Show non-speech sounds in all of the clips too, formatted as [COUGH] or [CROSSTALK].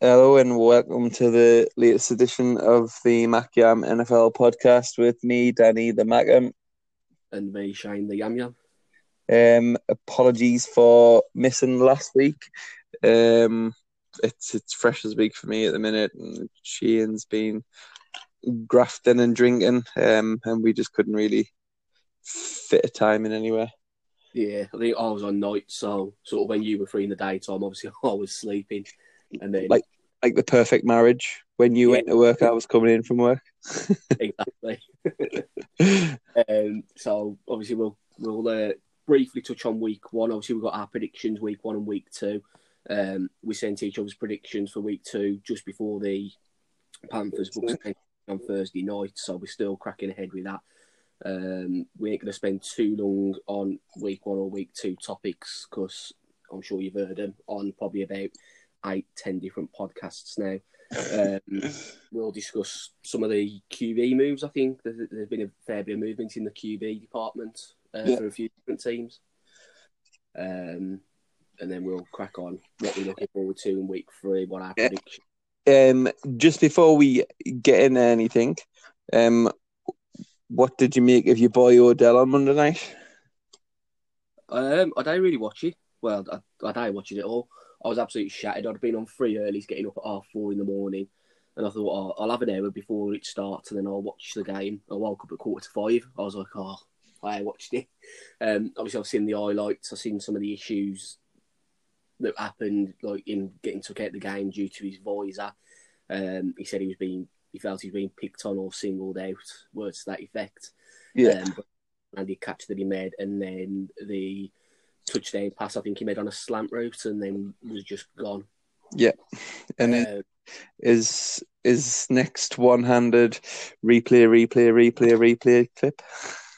Hello and welcome to the latest edition of the Macam NFL podcast with me, Danny the Macam. And me, Shane the Yam Yam. Um, apologies for missing last week. Um, it's it's fresh as week for me at the minute, and Shane's been grafting and drinking, um, and we just couldn't really fit a time in anywhere. Yeah, I think I was on night, so sort of when you were free in the daytime, obviously [LAUGHS] I was sleeping, and then like like the perfect marriage. When you Yeah. went to work, I was coming in from work. [LAUGHS] exactly. um, so obviously we'll we'll uh, briefly touch on week one. Obviously we've got our predictions week one and week two. Um, we sent each other's predictions for week two just before the Panthers Bucks on Thursday night, so we're still cracking ahead with that. Um, we ain't going to spend too long on week one or week two topics because I'm sure you've heard them on probably about eight, ten different podcasts now. [LAUGHS] Um, we'll discuss some of the QB moves. I think there's, there's been a fair bit of movement in the QB department uh, Yeah. for a few different teams. Um, and then we'll crack on what we're looking forward to in week three, what our Yeah. prediction. Um, just before we get into anything, um, what did you make of your boy Odell on Monday night? Um, I don't really watch it. Well, I, I don't watch it at all. I was absolutely shattered. I'd been on three early, getting up at half four in the morning, and I thought, oh, I'll have an hour before it starts, and then I'll watch the game. I woke up at quarter to five. I was like, oh, I watched it. Um, obviously, I've seen the highlights. I've seen some of the issues that happened, like in getting took out the game due to his visor. Um, he said he was being, he felt he was being picked on or singled out. Words to that effect. Yeah, Um, but Andy catch that he made, and then the touchdown pass I think he made on a slant route, and then was just gone. Yeah, and then Uh, is is next one-handed replay, replay, replay, replay clip.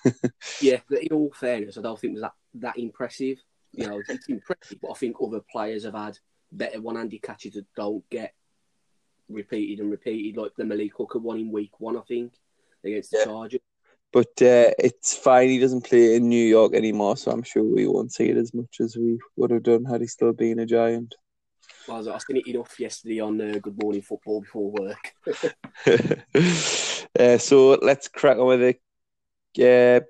[LAUGHS] yeah, in all fairness, I don't think it was that that impressive. You know, it's impressive, but I think other players have had better one-handed catches that don't get repeated and repeated, like the Malik Hooker one in week one, I think, against the Yeah. Chargers. But uh, it's fine. He doesn't play in New York anymore, so I'm sure we won't see it as much as we would have done had he still been a Giant. I was, I seen it enough yesterday on uh, Good Morning Football before work. [LAUGHS] [LAUGHS] uh, so let's crack on with the uh,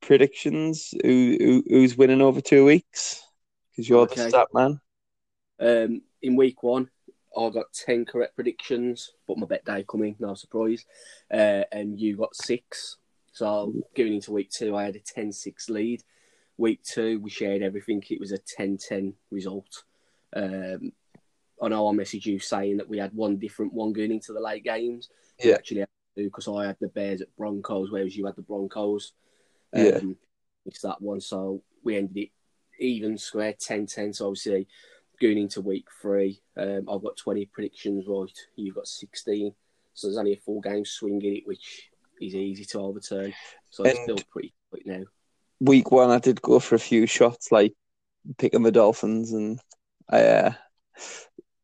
predictions. Who, who who's winning over two weeks? Because you're the stat man. Um, in week one, I got 10 correct predictions, but my bet day coming, no surprise. Uh, and you got six. So going into week two, I had a 10 6 lead. Week two, we shared everything. It was a 10 10 result. Um, I know I messaged you saying that we had one different one going into the late games. We Yeah. actually because I had the Bears at Broncos, whereas you had the Broncos. Yeah. Um, It's that one. So we ended it even square 10 10. So obviously, going into week three, um, I've got 20 predictions right. You've got 16. So there's only a four game swing in it, which is easy to overturn. So it's And- still pretty quick now. Week one, I did go for a few shots, like picking the Dolphins, and I, uh,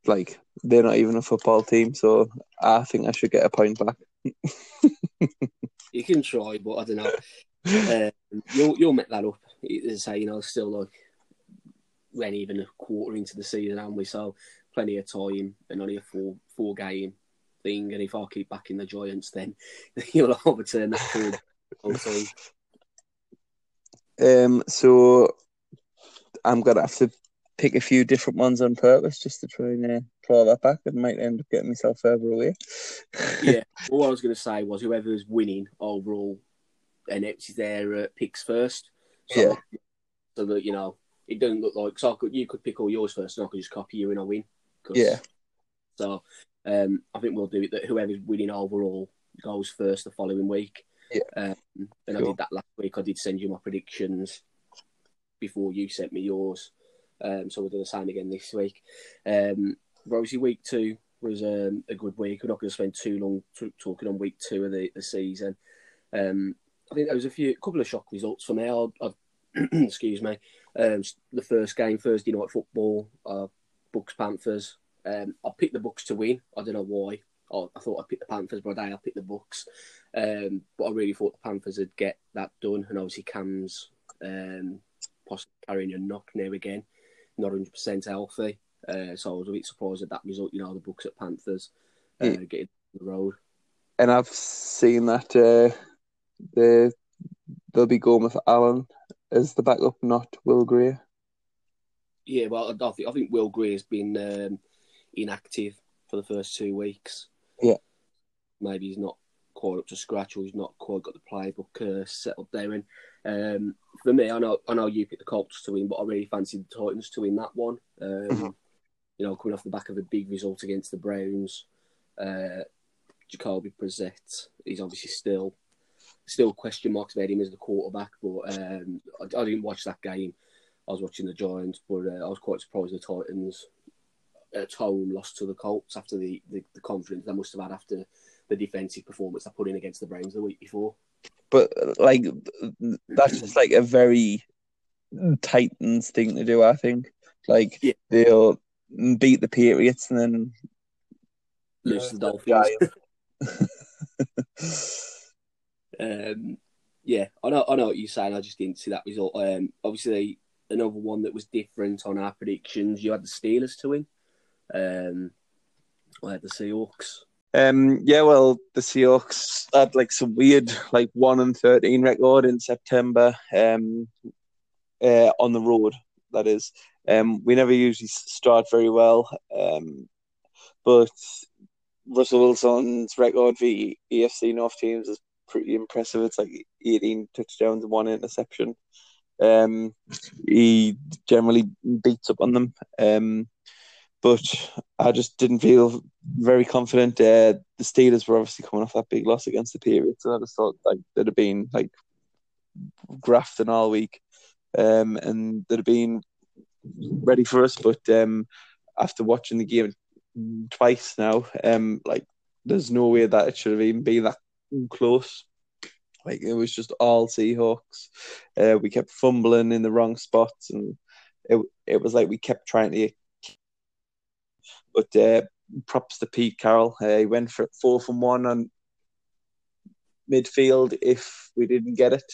like they're not even a football team, so I think I should get a point back. [LAUGHS] You can try, but I don't know. um, you'll you'll make that up. As I say, you know, still like ain't even a quarter into the season, and we so plenty of time and only a four four game thing. And if I keep backing the Giants, then [LAUGHS] you'll overturn that. Also, Um, so I'm gonna have to pick a few different ones on purpose just to try and uh, claw that back. and might end up getting myself further away. [LAUGHS] yeah. All I was going to say was whoever's winning overall, and it's their uh, picks first. So, Yeah. so that you know, it doesn't look like so. I could, you could pick all yours first, and I could just copy you and I win. 'Cause- Yeah. So, um, I think we'll do it that whoever's winning overall goes first the following week. Yeah. Um, and I did that last week. I did send you my predictions before you sent me yours. Um, so we'll do the same again this week. Um, Rosie, week two was um, a good week. We're not going to spend too long t- talking on week two of the, the season. Um, I think there was a few, couple of shock results for me. I'll, I'll, [CLEARS THROAT] excuse me. Um, the first game, Thursday night football, uh, Bucks Panthers. Um, I picked the Bucks to win. I don't know why. I, I thought I'd pick the Panthers, but I picked the Bucks. Um, but I really thought the Panthers would get that done, and obviously Cam's um, possibly carrying a knock now again, not 100% healthy. Uh, so I was a bit surprised at that result. You know, the Bucks at Panthers uh, Yeah. getting the road. And I've seen that uh, they they'll be going with Allen as the backup, not Will Gray. Yeah, well, I, think I think Will Gray has been um, inactive for the first two weeks. Yeah. maybe he's not quite up to scratch, or he's not quite got the playbook uh, settled there. And um, for me, I know I know you picked the Colts to win, but I really fancied the Titans to win that one. Um, Mhm. You know, coming off the back of a big result against the Browns, uh, Jacoby Brissett, he's obviously still still question marks about him as the quarterback, but um, I, I didn't watch that game. I was watching the Giants, but uh, I was quite surprised the Titans at home lost to the Colts after the, the, the confidence they must have had after the defensive performance they put in against the Browns the week before. But like that's just like a very Titans thing to do. I think like Yeah. they'll beat the Patriots and then Lose to the the Dolphins. [LAUGHS] Um, yeah, I know, I know what you're saying. I just didn't see that result. Um, obviously, another one that was different on our predictions. You had the Steelers to win. Um, like the Seahawks. Um, yeah, well, the Seahawks had like some weird, like one and thirteen record in September. Um, uh, on the road, that is. Um, we never usually start very well. Um, but Russell Wilson's record E- AFC North teams is pretty impressive. It's like eighteen touchdowns one interception. Um, he generally beats up on them. Um, but I just didn't feel very confident. Uh, the Steelers were obviously coming off that big loss against the Patriots, and I just thought like they'd have been like grafting all week, um, and they'd have been ready for us. But um, after watching the game twice now, um, like there's no way that it should have even been that close. Like it was just all Seahawks. Uh, we kept fumbling in the wrong spots, and it it was like we kept trying to but uh, props to Pete Carroll. Uh, he went for four from one on midfield. If we didn't get it,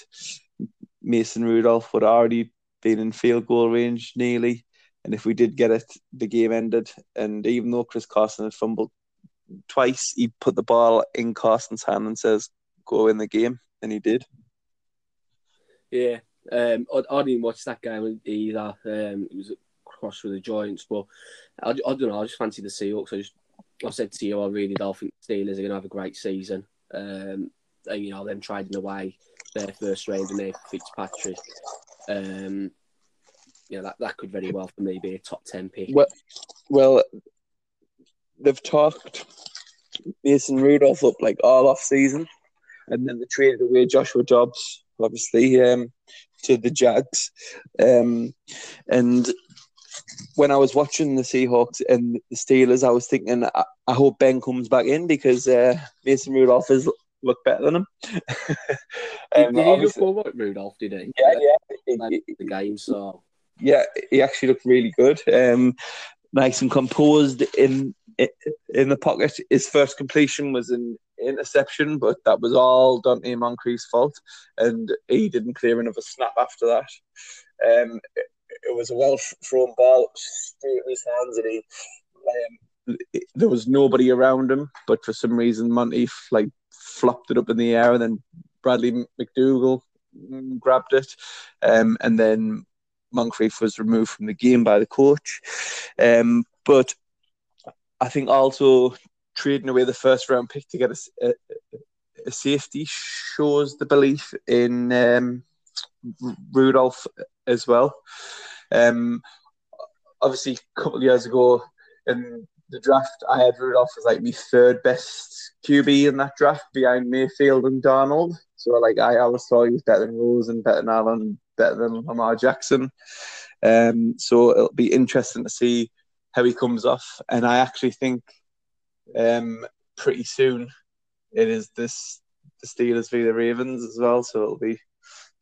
Mason Rudolph would already been in field goal range nearly. And if we did get it, the game ended. And even though Chris Carson had fumbled twice, he put the ball in Carson's hand and says, "Go in the game," and he did. Yeah, um, I, I didn't watch that game either. Um, it was with the Giants, but I, I don't know. I just fancy the Seahawks. I just I said to you, I really don't think the Steelers are going to have a great season. Um, and, you know, them trading away their first round and their Fitzpatrick. Um, you know, that, that could very well for me be a top ten pick. Well, well, they've talked Mason Rudolph up like all off season, and then they traded away Joshua Dobbs, obviously, um, to the Jags. Um, and when I was watching the Seahawks and the Steelers, I was thinking, I, I hope Ben comes back in because uh, Mason Rudolph has looked better than him. [LAUGHS] Did, Um, did he look obviously- all right, Rudolph? Did he? yeah, yeah. Played the game, so yeah, he actually looked really good. Um, nice and composed in in the pocket. His first completion was an interception, but that was all Donte Moncrief's fault, and he didn't clear another snap after that. Um, it, was a well thrown ball straight in his hands, and he um, there was nobody around him, but for some reason Monteith like flopped it up in the air, and then Bradley McDougald mm, grabbed it, um, and then Moncrief was removed from the game by the coach. Um, but I think also trading away the first round pick to get a, a, a safety shows the belief in um, Rudolph as well. Um, obviously, a couple of years ago in the draft, I had Rudolph as like my third best QB in that draft behind Mayfield and Darnold. So like I always thought he was better than Rose and better than Allen, better than Lamar Jackson. Um, so it'll be interesting to see how he comes off. And I actually think um, pretty soon it is this the Steelers v the Ravens as well. So it'll be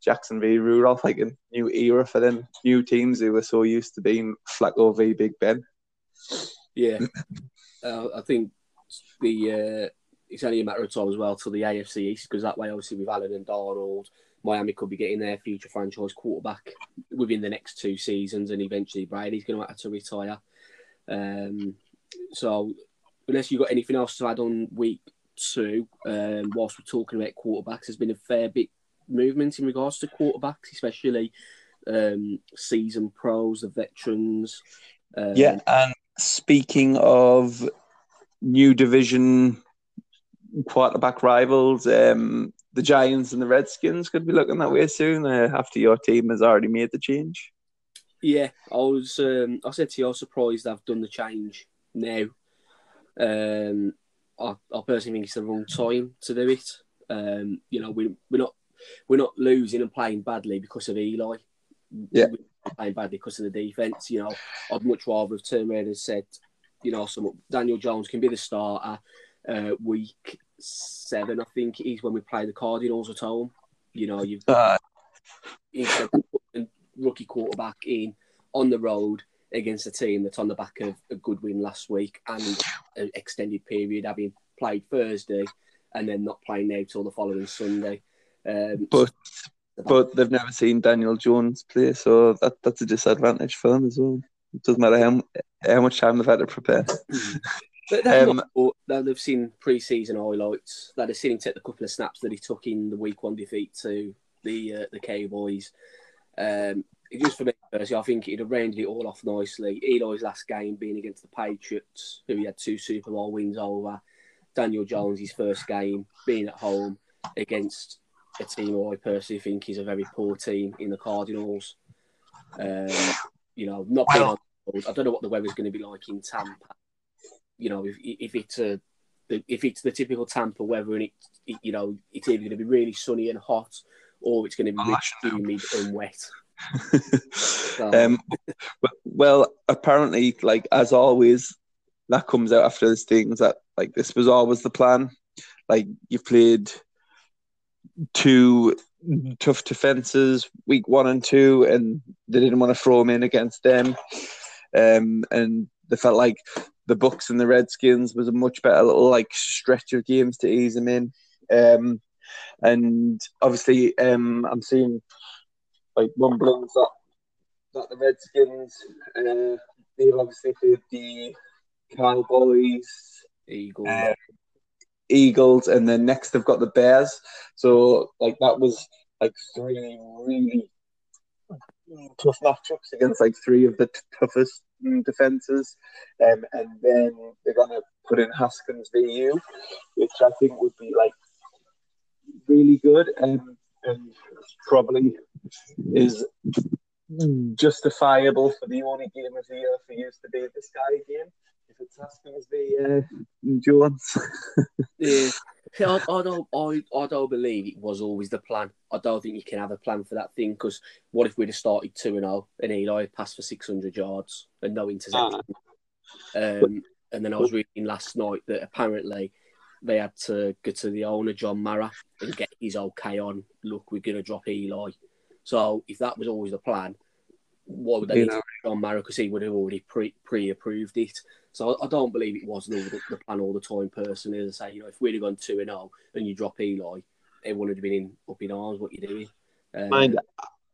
Jackson v Rudolph, like a new era for them new teams who were so used to being Flacco v Big Ben. yeah. [COUGHS] uh, I think the uh, it's only a matter of time as well to the AFC East because that way, obviously, with Allen and Darnold, Miami could be getting their future franchise quarterback within the next two seasons, and eventually Brady's going to have to retire. Um, so, unless you've got anything else to add on week two, um, whilst we're talking about quarterbacks, there's been a fair bit movement in regards to quarterbacks, especially um, season pros, the veterans. Um, Yeah, and speaking of new division quarterback rivals, um, the Giants and the Redskins could be looking that way soon uh, after your team has already made the change. Yeah, I was. Um, I said to you, I was surprised I've done the change now. Um, I, I personally think it's the wrong time to do it. Um, you know, we, we're not we're not losing and playing badly because of Eli. Yeah. we're playing badly because of the defense. You know, I'd much rather have turned around and said, you know, some Daniel Jones can be the starter. Uh, week seven, I think it is when we play the Cardinals at home. You know, you've Uh, instead of putting rookie quarterback in on the road against a team that's on the back of a good win last week and an extended period having played Thursday and then not playing now till the following Sunday. Um, but but they've never seen Daniel Jones play, so that that's a disadvantage for them as well. It doesn't matter how, how much time they've had to prepare. But that's Um, not they've seen pre-season highlights. They've seen him take the couple of snaps that he took in the week one defeat to the uh, the Cowboys. Um, just for me personally, I think he'd have rounded it all off nicely. Eli's last game being against the Patriots, who he had two Super Bowl wins over. Daniel Jones, his first game being at home against a team I personally think is a very poor team in the Cardinals. Um, you know, not being on. I don't know what the weather's going to be like in Tampa. You know, if if it's a if it's the typical Tampa weather and it, it you know it's either going to be really sunny and hot or it's going to be really humid and wet. [LAUGHS] um, well, apparently, like as always, that comes out after this thing. Is that like this was always the plan? Like you played two tough defenses week one and two, and they didn't want to throw him in against them. Um, and they felt like the Bucks and the Redskins was a much better little like stretch of games to ease him in. Um, and obviously, um, I'm seeing like rumblings that that the Redskins, uh, they've obviously played the Cowboys, Eagles. uh, Eagles, and then next they've got the Bears. So like that was like three really tough matchups against like three of the t- toughest defenses, um, and then they're gonna put in Haskins VU, which I think would be like really good and and probably is justifiable for the only game of the year for used to be the Sky game. If it's Haskins v uh, Jones. [LAUGHS] Yeah, I, I don't. I, I don't believe it was always the plan. I don't think you can have a plan for that thing because what if we'd have started two and zero and Eli had passed for six hundred yards and no interception? Um, and then I was reading last night that apparently they had to go to the owner John Mara and get his okay on. Look, we're going to drop Eli. So if that was always the plan, why would they You need to know. John Mara because he would have already pre pre approved it. So I, I don't believe it wasn't all the, the plan all the time. Personally, as I say, you know, if we'd have gone two and zero and you drop Eli, everyone would have been in up in arms. What you're doing? Um, Mind,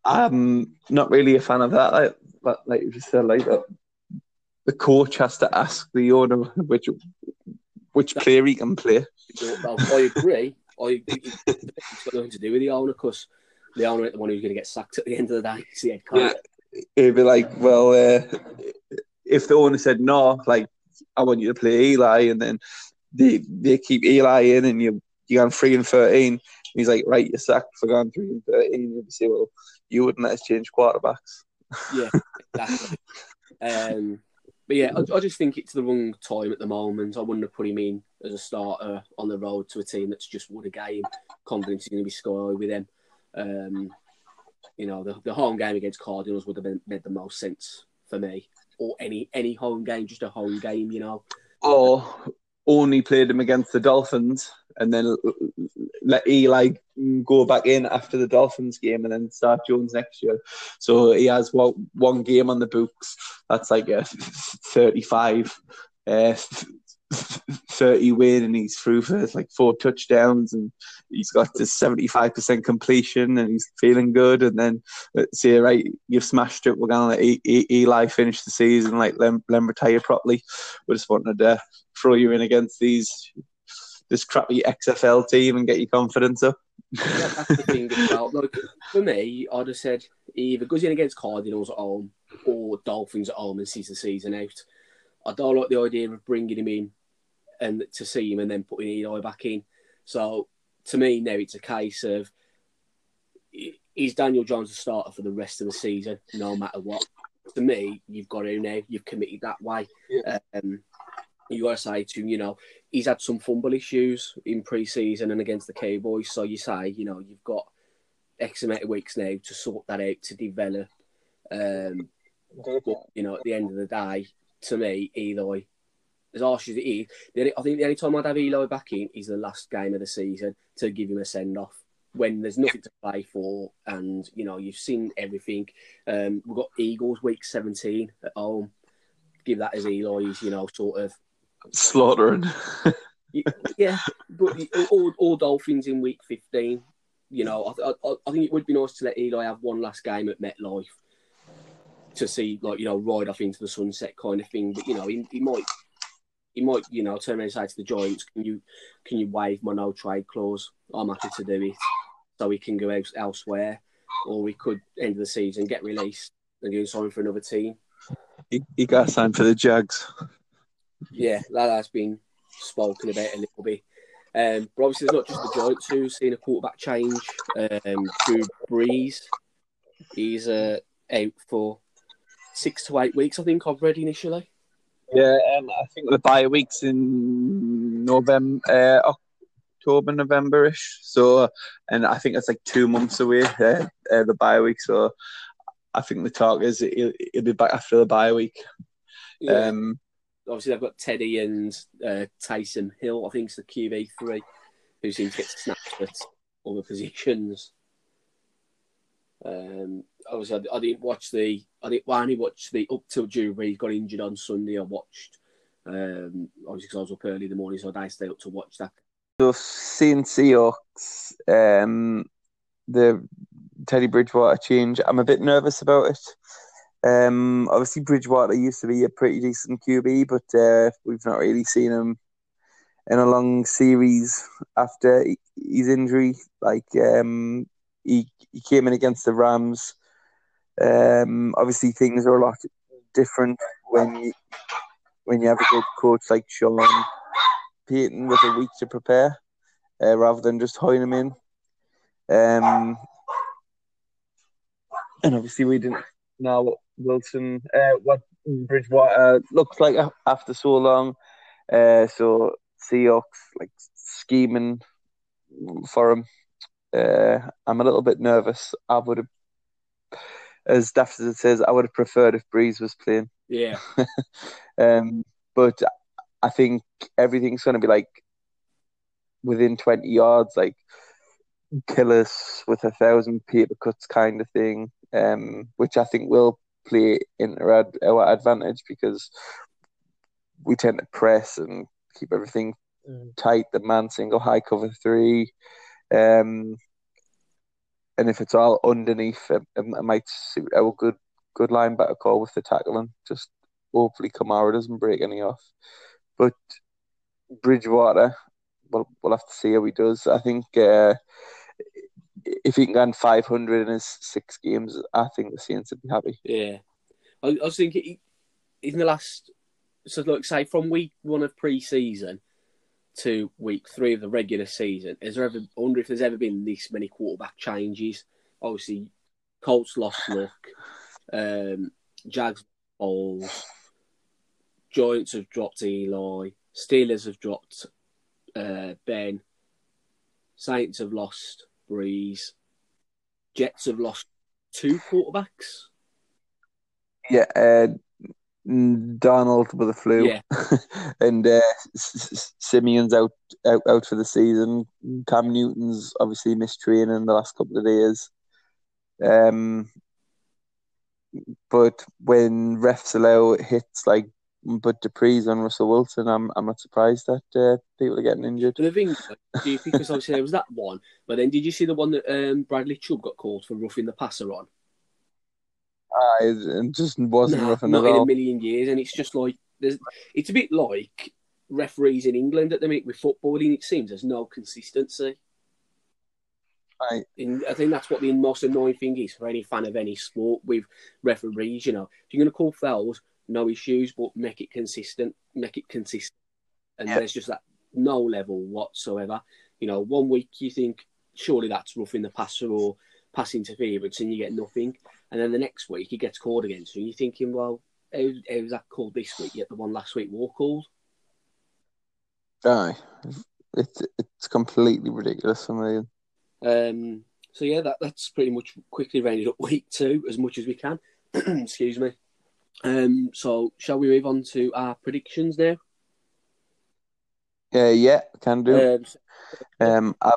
I'm not really a fan of that. Like, but like you just said, like that, the coach has to ask the owner [LAUGHS] which which player he can play. I, agree. I it's got nothing to do with the owner because the owner is the one who's going to get sacked at the end of the day. [LAUGHS] It's the head coach. He'd be like, well, uh, if the owner said no, like I want you to play Eli, and then they they keep Eli in, and you you gone three and thirteen. He's like, right, you're sacked for going three and thirteen. You'd say, well, you wouldn't let us change quarterbacks. Yeah, exactly. [LAUGHS] um, but yeah, I, I just think it's the wrong time at the moment. I wouldn't have put him in as a starter on the road to a team that's just won a game. Confidence is going to be sky with them. Um, you know, the, the home game against Cardinals would have been, made the most sense for me, or any any home game, just a home game. You know, or only played him against the Dolphins and then let Eli go back in after the Dolphins game and then start Jones next year. So he has one, one game on the books. That's like a [LAUGHS] 35, uh, 30 win and he's through for like four touchdowns and he's got this 75% completion and he's feeling good. And then say, right, you've smashed it. We're to let Eli finish the season, like let, him retire properly. We just wanted to throw you in against these this crappy XFL team and get your confidence up. Yeah, that's the thing for me, I'd have said either goes in against Cardinals at home or Dolphins at home and sees the season out. I don't like the idea of bringing him in and to see him and then putting Eli back in. So to me now it's a case of is Daniel Jones the starter for the rest of the season, no matter what. To me, you've got to now. You've committed that way. Yeah. Um, you got to say to him, you know, he's had some fumble issues in pre-season and against the Cowboys. So you say, you know, you've got X amount of weeks now to sort that out to develop. Um, but, you know, at the end of the day, to me, Eli, as harsh as it is, the, I think the only time I'd have Eli back in is the last game of the season to give him a send off when there's nothing to play for, and you know you've seen everything. Um, we've got Eagles week 17 at home. Give that as Eli's, you know, sort of Slaughtering. yeah, but all, all Dolphins in week 15. You know, I, I, I think it would be nice to let Eli have one last game at MetLife to see, like, you know, ride off into the sunset kind of thing. But you know, he, he might, he might, you know, turn around and say to the Giants, "Can you, can you waive my no trade clause? I'm happy to do it, so he can go else, elsewhere, or we could end the season, get released, and go sign for another team." he, he got signed for the Jags. Yeah, that has been spoken about a little bit. Um, but obviously, it's not just the Giants who's seen a quarterback change. Um, Drew Brees, he's uh, out for six to eight weeks, I think I've read initially. Yeah, um, I think the bye weeks in November, uh, October, November ish. So, and I think it's like two months away, uh, uh, the bye week. So, I think the talk is he'll, he'll be back after the bye week. Yeah. Um, obviously, they've got Teddy and uh, Taysom Hill, I think it's the QB three, who seem to get snapped at other positions. Um, obviously, I, I didn't watch the. I only watched the up till Drew Brees got injured on Sunday. I watched. Um, obviously, because I was up early in the morning, so I stayed up to watch that. so, seeing Seahawks, um, the Teddy Bridgewater change, I'm a bit nervous about it. Um, obviously, Bridgewater used to be a pretty decent QB, but uh, we've not really seen him in a long series after his injury. Like, um, he, he came in against the Rams. Um, obviously, things are a lot different when you when you have a good coach like Sean Payton with a week to prepare, uh, rather than just hiring him in. Um, and obviously, we didn't know what Wilson, uh, what Bridgewater looks like after so long. Uh, so Seahawks like scheming for him. Uh, I'm a little bit nervous. I would have, as daft as it says, I would have preferred if Brees was playing. Yeah, [LAUGHS] Um, but I think everything's going to be like within 20 yards, like kill us with a thousand paper cuts kind of thing, um, which I think will play into our, our advantage because we tend to press and keep everything tight, the man single, high cover three. Um, and if it's all underneath, it, it might suit our good good linebacker call with the tackling. Just hopefully Kamara doesn't break any off. But Bridgewater, we'll, we'll have to see how he does. I think uh, if he can go 500 in his six games, I think the Saints would be happy. yeah. I, I was thinking in the last, so like say from week one of pre-season to week three of the regular season, is there ever? I wonder if there's ever been this many quarterback changes. Obviously, Colts lost Luck, um, Jags Foles, Giants have dropped Eli, Steelers have dropped uh, Ben, Saints have lost Brees, Jets have lost two quarterbacks. Yeah, uh, Darnold with the flu, Yeah, [LAUGHS] and uh, Siemian's out, out out for the season. Cam Newton's obviously missed training the last couple of days. Um, but when refs allow hits like but Dupree's and Russell Wilson, I'm I'm not surprised that uh, people are getting injured. But the thing, do you think because obviously there was that one, but then did you see the one that um, Bradley Chubb got called for roughing the passer on? Uh, it just wasn't Nah, roughing not in a million years, and it's just like there's. It's a bit like referees in England at the minute with footballing. It seems there's no consistency. Right. And I think that's what the most annoying thing is for any fan of any sport with referees. You know, if you're going to call fouls, no issues, but make it consistent. Make it consistent. And Yeah. there's just that no level whatsoever. You know, one week you think surely that's roughing the passer or pass interference, and you get nothing. And then the next week he gets called against you, and you're thinking, well, how, how was that called this week? Yet the one last week war called. Aye. It's it's completely ridiculous for me. Um, so yeah, that, that's pretty much quickly rounded up week two as much as we can. [CLEARS THROAT] Excuse me. Um, so shall we move on to our predictions now? Yeah, yeah, can do. Um, Um, I've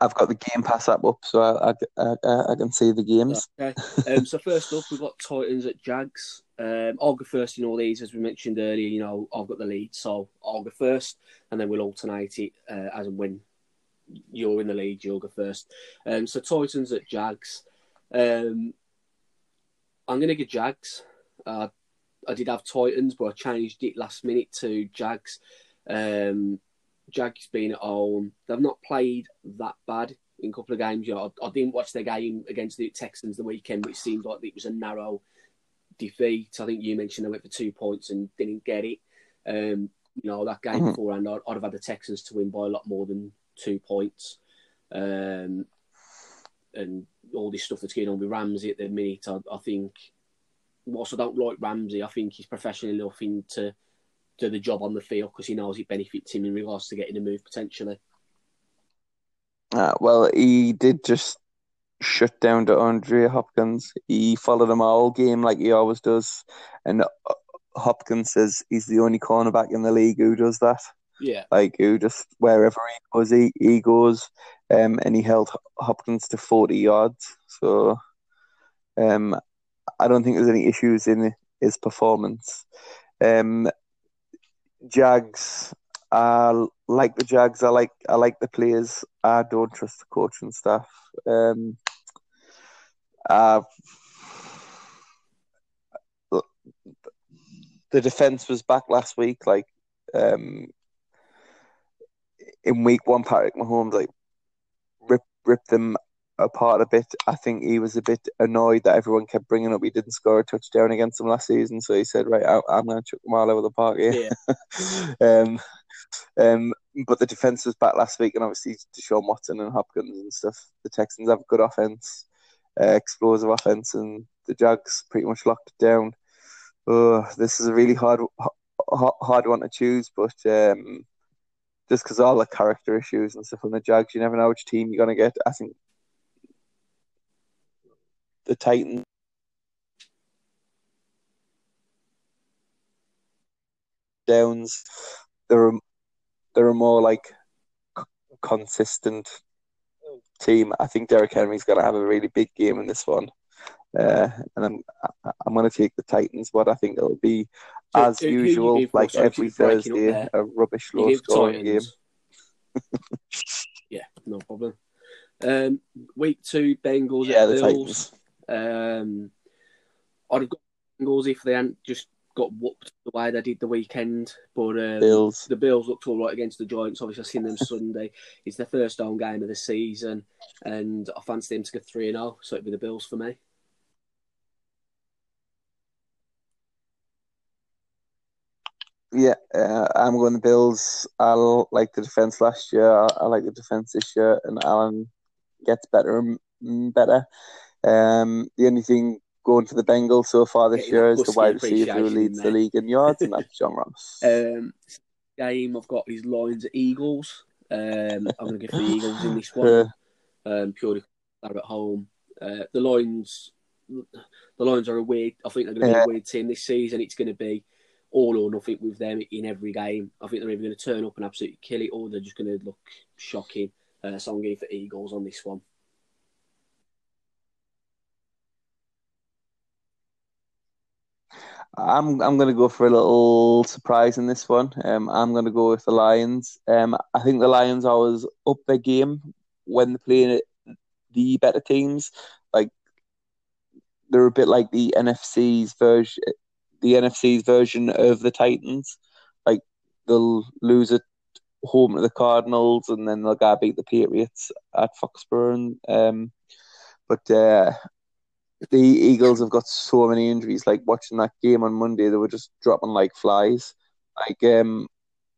I've got the Game Pass app up, so I I, I, I can see the games. okay. Um, so first up, we've got Titans at Jags. Um, I'll go first in all these, as we mentioned earlier. You know, I've got the lead, so I'll go first, and then we'll alternate it uh, as and when you're in the lead, you'll go first. Um, so Titans at Jags. Um, I'm going to get Jags. Uh, I did have Titans, but I changed it last minute to Jags. Um, Jags being at home, they've not played that bad in a couple of games. You know, I, I didn't watch their game against the Texans the weekend, which seemed like it was a narrow defeat. I think you mentioned they went for two points and didn't get it. Um, you know, that game Mhm. beforehand, I'd, I'd have had the Texans to win by a lot more than two points. Um, and all this stuff that's going on with Ramsey at the minute, I, I think, whilst I don't like Ramsey, I think he's professional enough in to do the job on the field because he knows it benefits him in regards to getting a move potentially. Uh, well, he did just shut down to Andre Hopkins. He followed him all game like he always does, and uh, Hopkins says he's the only cornerback in the league who does that. Yeah, Like who just wherever he goes, he, he goes. Um, and he held Hopkins to forty yards. So, um, I don't think there's any issues in his performance. Um, Jags, I like the Jags. I like I like the players. I don't trust the coach and staff. Um, uh, the defense was back last week. Like, um, in week one, Patrick Mahomes like rip ripped them apart a bit. I think he was a bit annoyed that everyone kept bringing up he didn't score a touchdown against them last season, so he said, "Right, I, I'm going to chuck them all over the park here." yeah, [LAUGHS] um, um, but the defense was back last week, and obviously Deshaun Watson and Hopkins and stuff. The Texans have a good offense, uh, explosive offense, and the Jags pretty much locked it down. Oh, this is a really hard, hard, hard one to choose, but um, just because all the character issues and stuff on the Jags, you never know which team you're gonna get. I think the Titans. Downs, they're a, they're a more like c- consistent team. I think Derrick Henry's going to have a really big game in this one, uh, and I'm I'm going to take the Titans, but I think it'll be So, as who- usual, like every keep breaking up Thursday, a rubbish low scoring game. [LAUGHS] Yeah, no problem. Um, week two, Bengals Yeah, at the Bills. Um, I'd have got Bengals if they hadn't just got whooped the way they did the weekend. But um, Bills. the Bills looked all right against the Giants. Obviously, I've seen them Sunday. It's their first home game of the season, and I fancy them to go three and zero. So it'd be the Bills for me. Yeah, uh, I'm going the Bills. I like the defense last year. I, I like the defense this year, and Allen gets better and better. Um, the only thing going for the Bengals so far this year is the wide receiver who leads the league in yards, and that's [LAUGHS] John Ross. Um, game I've got is Lions at Eagles. Um, I'm going to give the Eagles in this one. [LAUGHS] Um, purely they're at home. Uh, the Lions, the Lions are a weird. I think they're going to be a weird team this season. It's going to be all or nothing with them in every game. I think they're either going to turn up and absolutely kill it, or they're just going to look shocking. Uh, so I'm going for Eagles on this one. I'm I'm going to go for a little surprise in this one. Um, I'm going to go with the Lions. Um, I think the Lions always up their game when they're playing the better teams. Like they're a bit like the NFC's version, the NFC's version of the Titans. Like they'll lose at home to the Cardinals, and then they'll go beat the Patriots at Foxborough. And, um, but uh, the Eagles have got so many injuries. Like watching that game on Monday, they were just dropping like flies. Like um,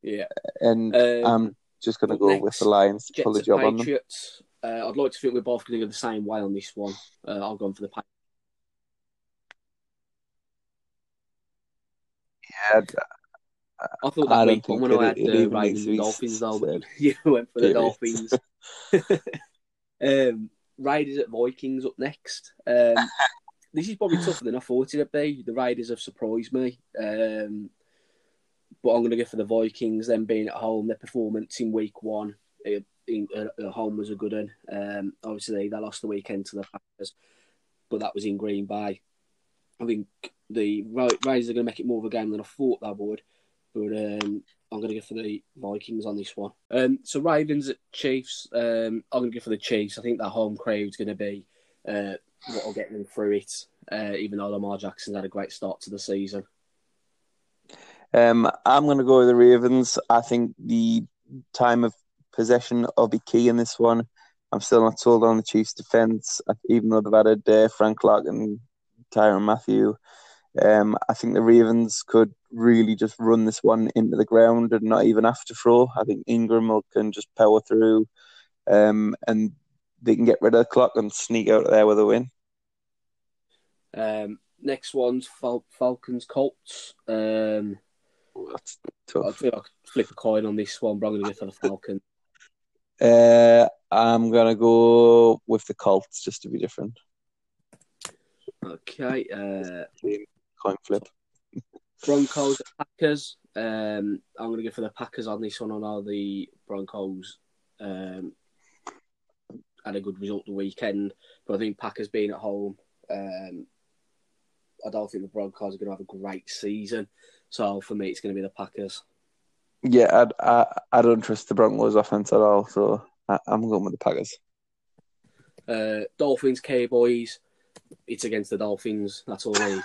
yeah, and um, I'm just to go with the Lions to pull the job Patriots. on them. Uh, I'd like to think we're both going to go the same way on this one. Uh, I'll go for the Patriots. Yeah, I thought that week when I had the Ravens and Dolphins, though, [LAUGHS] you went for the Dolphins. [LAUGHS] um, Raiders at Vikings up next. Um, [LAUGHS] this is probably tougher than I thought it'd be. The Riders have surprised me. Um, but I'm going to go for the Vikings, them being at home. Their performance in week one in, at home was a good one. Um, obviously, they lost the weekend to the Packers, but that was in Green Bay. I think the Raiders are going to make it more of a game than I thought they would. But um, I'm going to go for the Vikings on this one. Um, so Ravens at Chiefs. Um, I'm going to go for the Chiefs. I think that home crowd's going to be uh, what will get them through it. Uh, even though Lamar Jackson's had a great start to the season. Um, I'm going to go with the Ravens. I think the time of possession will be key in this one. I'm still not sold on the Chiefs' defense, even though they've added uh, Frank Clark and Tyrann Mathieu. Um, I think the Ravens could really just run this one into the ground and not even have to throw. I think Ingram can just power through, um, and they can get rid of the clock and sneak out there with a win. Um, next one's Fal- Falcons Colts. Um, that's tough. I feel I could flip a coin on this one, but I'm going to go for the Falcons. Uh, I'm going to go with the Colts just to be different. Okay. Uh, coin flip. Broncos Packers. Um, I'm going to go for the Packers on this one. I know the Broncos um, had a good result the weekend, but I think Packers being at home, um, I don't think the Broncos are going to have a great season. So for me, it's going to be the Packers. Yeah, I, I, I don't trust the Broncos offense at all, so I, am going with the Packers. Uh, Dolphins, Cowboys. It's against the Dolphins. That's all I need.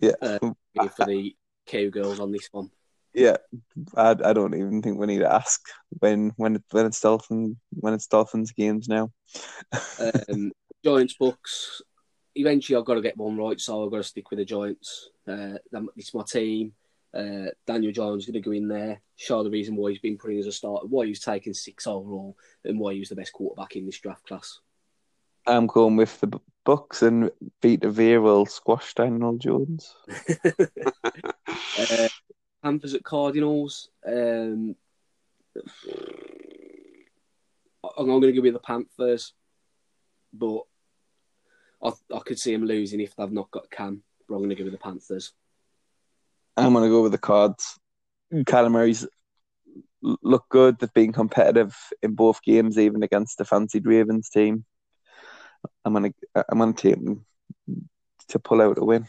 Yeah. Uh, [LAUGHS] for the Cowgirls on this one. Yeah, I, I don't even think we need to ask when when when it's Dolphins when it's Dolphins games now. [LAUGHS] um, Giants Bucks. Eventually, I've got to get one right, so I've got to stick with the Giants. Uh, it's my team. Uh, Daniel Jones is going to go in there, show the reason why he's been put in as a starter, why he's taken six overall, and why he was the best quarterback in this draft class. I'm going with the Bucks and Vita Vea will squash Daniel Jones. [LAUGHS] uh, Panthers at Cardinals. Um, I'm going to go with the Panthers, but I, I could see them losing if they've not got Cam. But I'm going to go with the Panthers. I'm going to go with the Cards. Kyler look good. They've been competitive in both games, even against the fancied Ravens team. I'm gonna I'm gonna take them to pull out a win.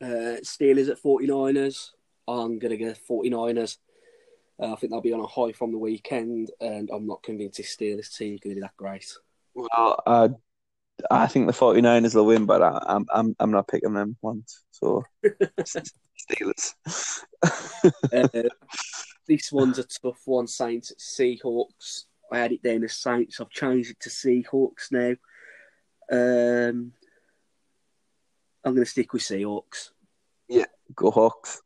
Uh, Steelers at 49ers. I'm gonna go 49ers. Uh, I think they'll be on a high from the weekend, and I'm not convinced this Steelers team is going to be that great. Well, uh, I think the 49ers will win, but I, am I'm I'm not picking them once. So [LAUGHS] Steelers. uh, [LAUGHS] this one's a tough one. Saints Seahawks. I had it down as Saints. I've changed it to Seahawks now. Um, I'm going to stick with Seahawks. Yeah, go Hawks.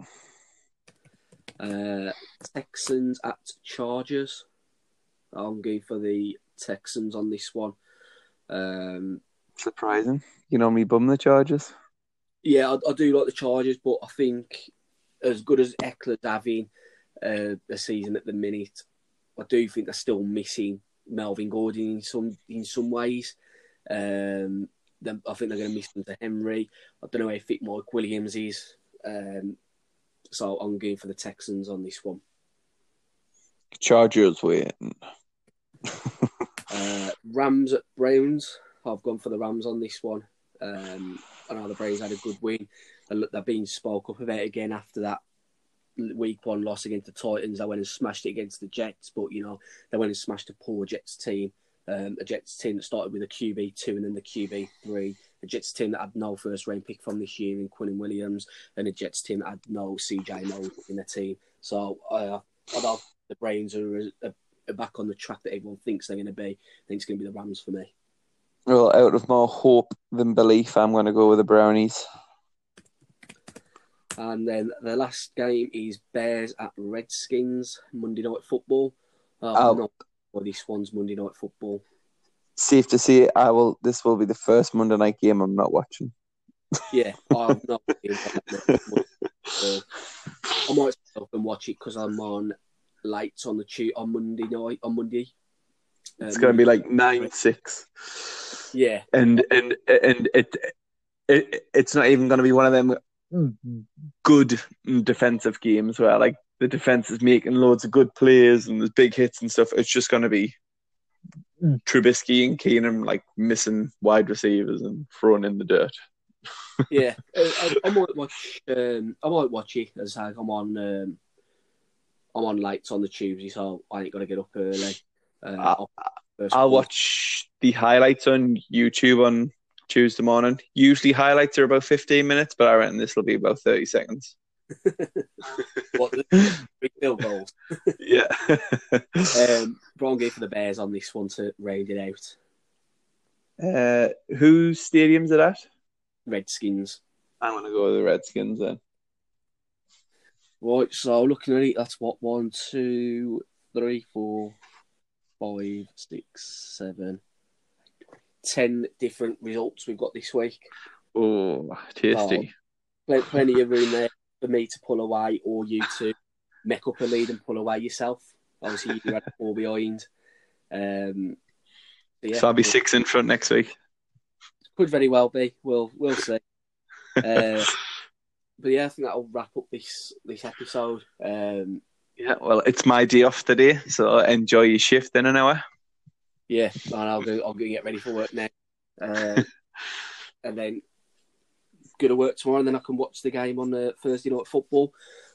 Uh, Texans at Chargers. I'm going for the Texans on this one. Um, Surprising. You know me bum the Chargers. Yeah, I, I, do like the Chargers, but I think as good as Ekeler's having uh, a season at the minute, I do think they're still missing Melvin Gordon in some in some ways. Um, I think they're going to miss them to Henry. I don't know how fit Mike Williams is. Um, so I'm going for the Texans on this one. Chargers win. [LAUGHS] uh, Rams at Browns. I've gone for the Rams on this one. Um, I know the Browns had a good win. they've been spoke up about again after that week one loss against the Titans. They went and smashed it against the Jets, but you know they went and smashed a poor Jets team. Um, a Jets team that started with a QB two and then the QB three. A Jets team that had no first round pick from this year in Quinnen Williams, and a Jets team that had no CJ Mosley in the team. So uh, the Brains are, are, are, back on the track that everyone thinks they're going to be. I think it's going to be the Rams for me. Well, out of more hope than belief, I'm going to go with the Brownies. And then the last game is Bears at Redskins Monday Night Football. Uh, oh. Not, well, this one's Monday Night Football. Safe to say, I will. This will be the first Monday night game I'm not watching. Yeah, I'm not. [LAUGHS] I might stop and watch it because I'm on lights on the tube on Monday night on Monday. Um, it's going to be like nine six. Yeah, and and and it, it it's not even going to be one of them good defensive games where like the defense is making loads of good plays and there's big hits and stuff. It's just going to be Trubisky and Keenum like missing wide receivers and throwing in the dirt. [LAUGHS] yeah, I, I, might watch. Um, I might watch it as I, I'm on. Um, I'm on lights on the Tuesday, so I ain't got to get up early. Uh, I'll, I'll watch the highlights on YouTube on Tuesday morning. Usually highlights are about 15 minutes, but I reckon this will be about 30 seconds. What big field goals? yeah. um, wrong game for the Bears on this one to raid it out. Uh, whose stadium's it at? Redskins. I'm gonna go with the Redskins then. Right, so looking at it, that's what one, two, three, four, five, six, seven, ten different results we've got this week. Oh, tasty! Oh, plenty of room there for me to pull away, or you to make up a lead and pull away yourself. Obviously, you had four behind. Um, yeah, so I'll be six in front next week. Could very well be. We'll we'll see. Uh, but yeah, I think that'll wrap up this this episode. Um, yeah, well, it's my day off today, so enjoy your shift in an hour. Yeah, and I'll go. I'll go get ready for work now, uh, [LAUGHS] and then go to work tomorrow, and then I can watch the game on the Thursday night football.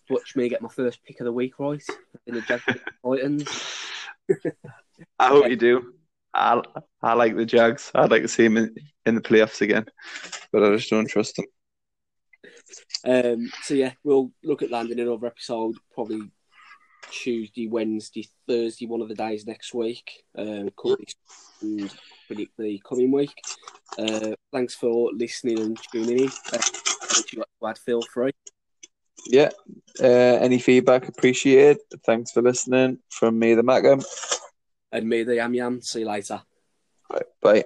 Watch me get my first pick of the week right in the Jaguars Titans. [LAUGHS] I hope you do. I I like the Jags. I'd like to see them in, in the playoffs again, but I just don't trust them. Um, so yeah, we'll look at landing another episode probably Tuesday, Wednesday, Thursday, one of the days next week. Um, predict the coming week. Uh, thanks for listening and tuning in. Uh, you like to add, feel free. Yeah. Uh, any feedback appreciated. Thanks for listening from me, the Macam. And me, the Yam Yam. See you later. Right, bye.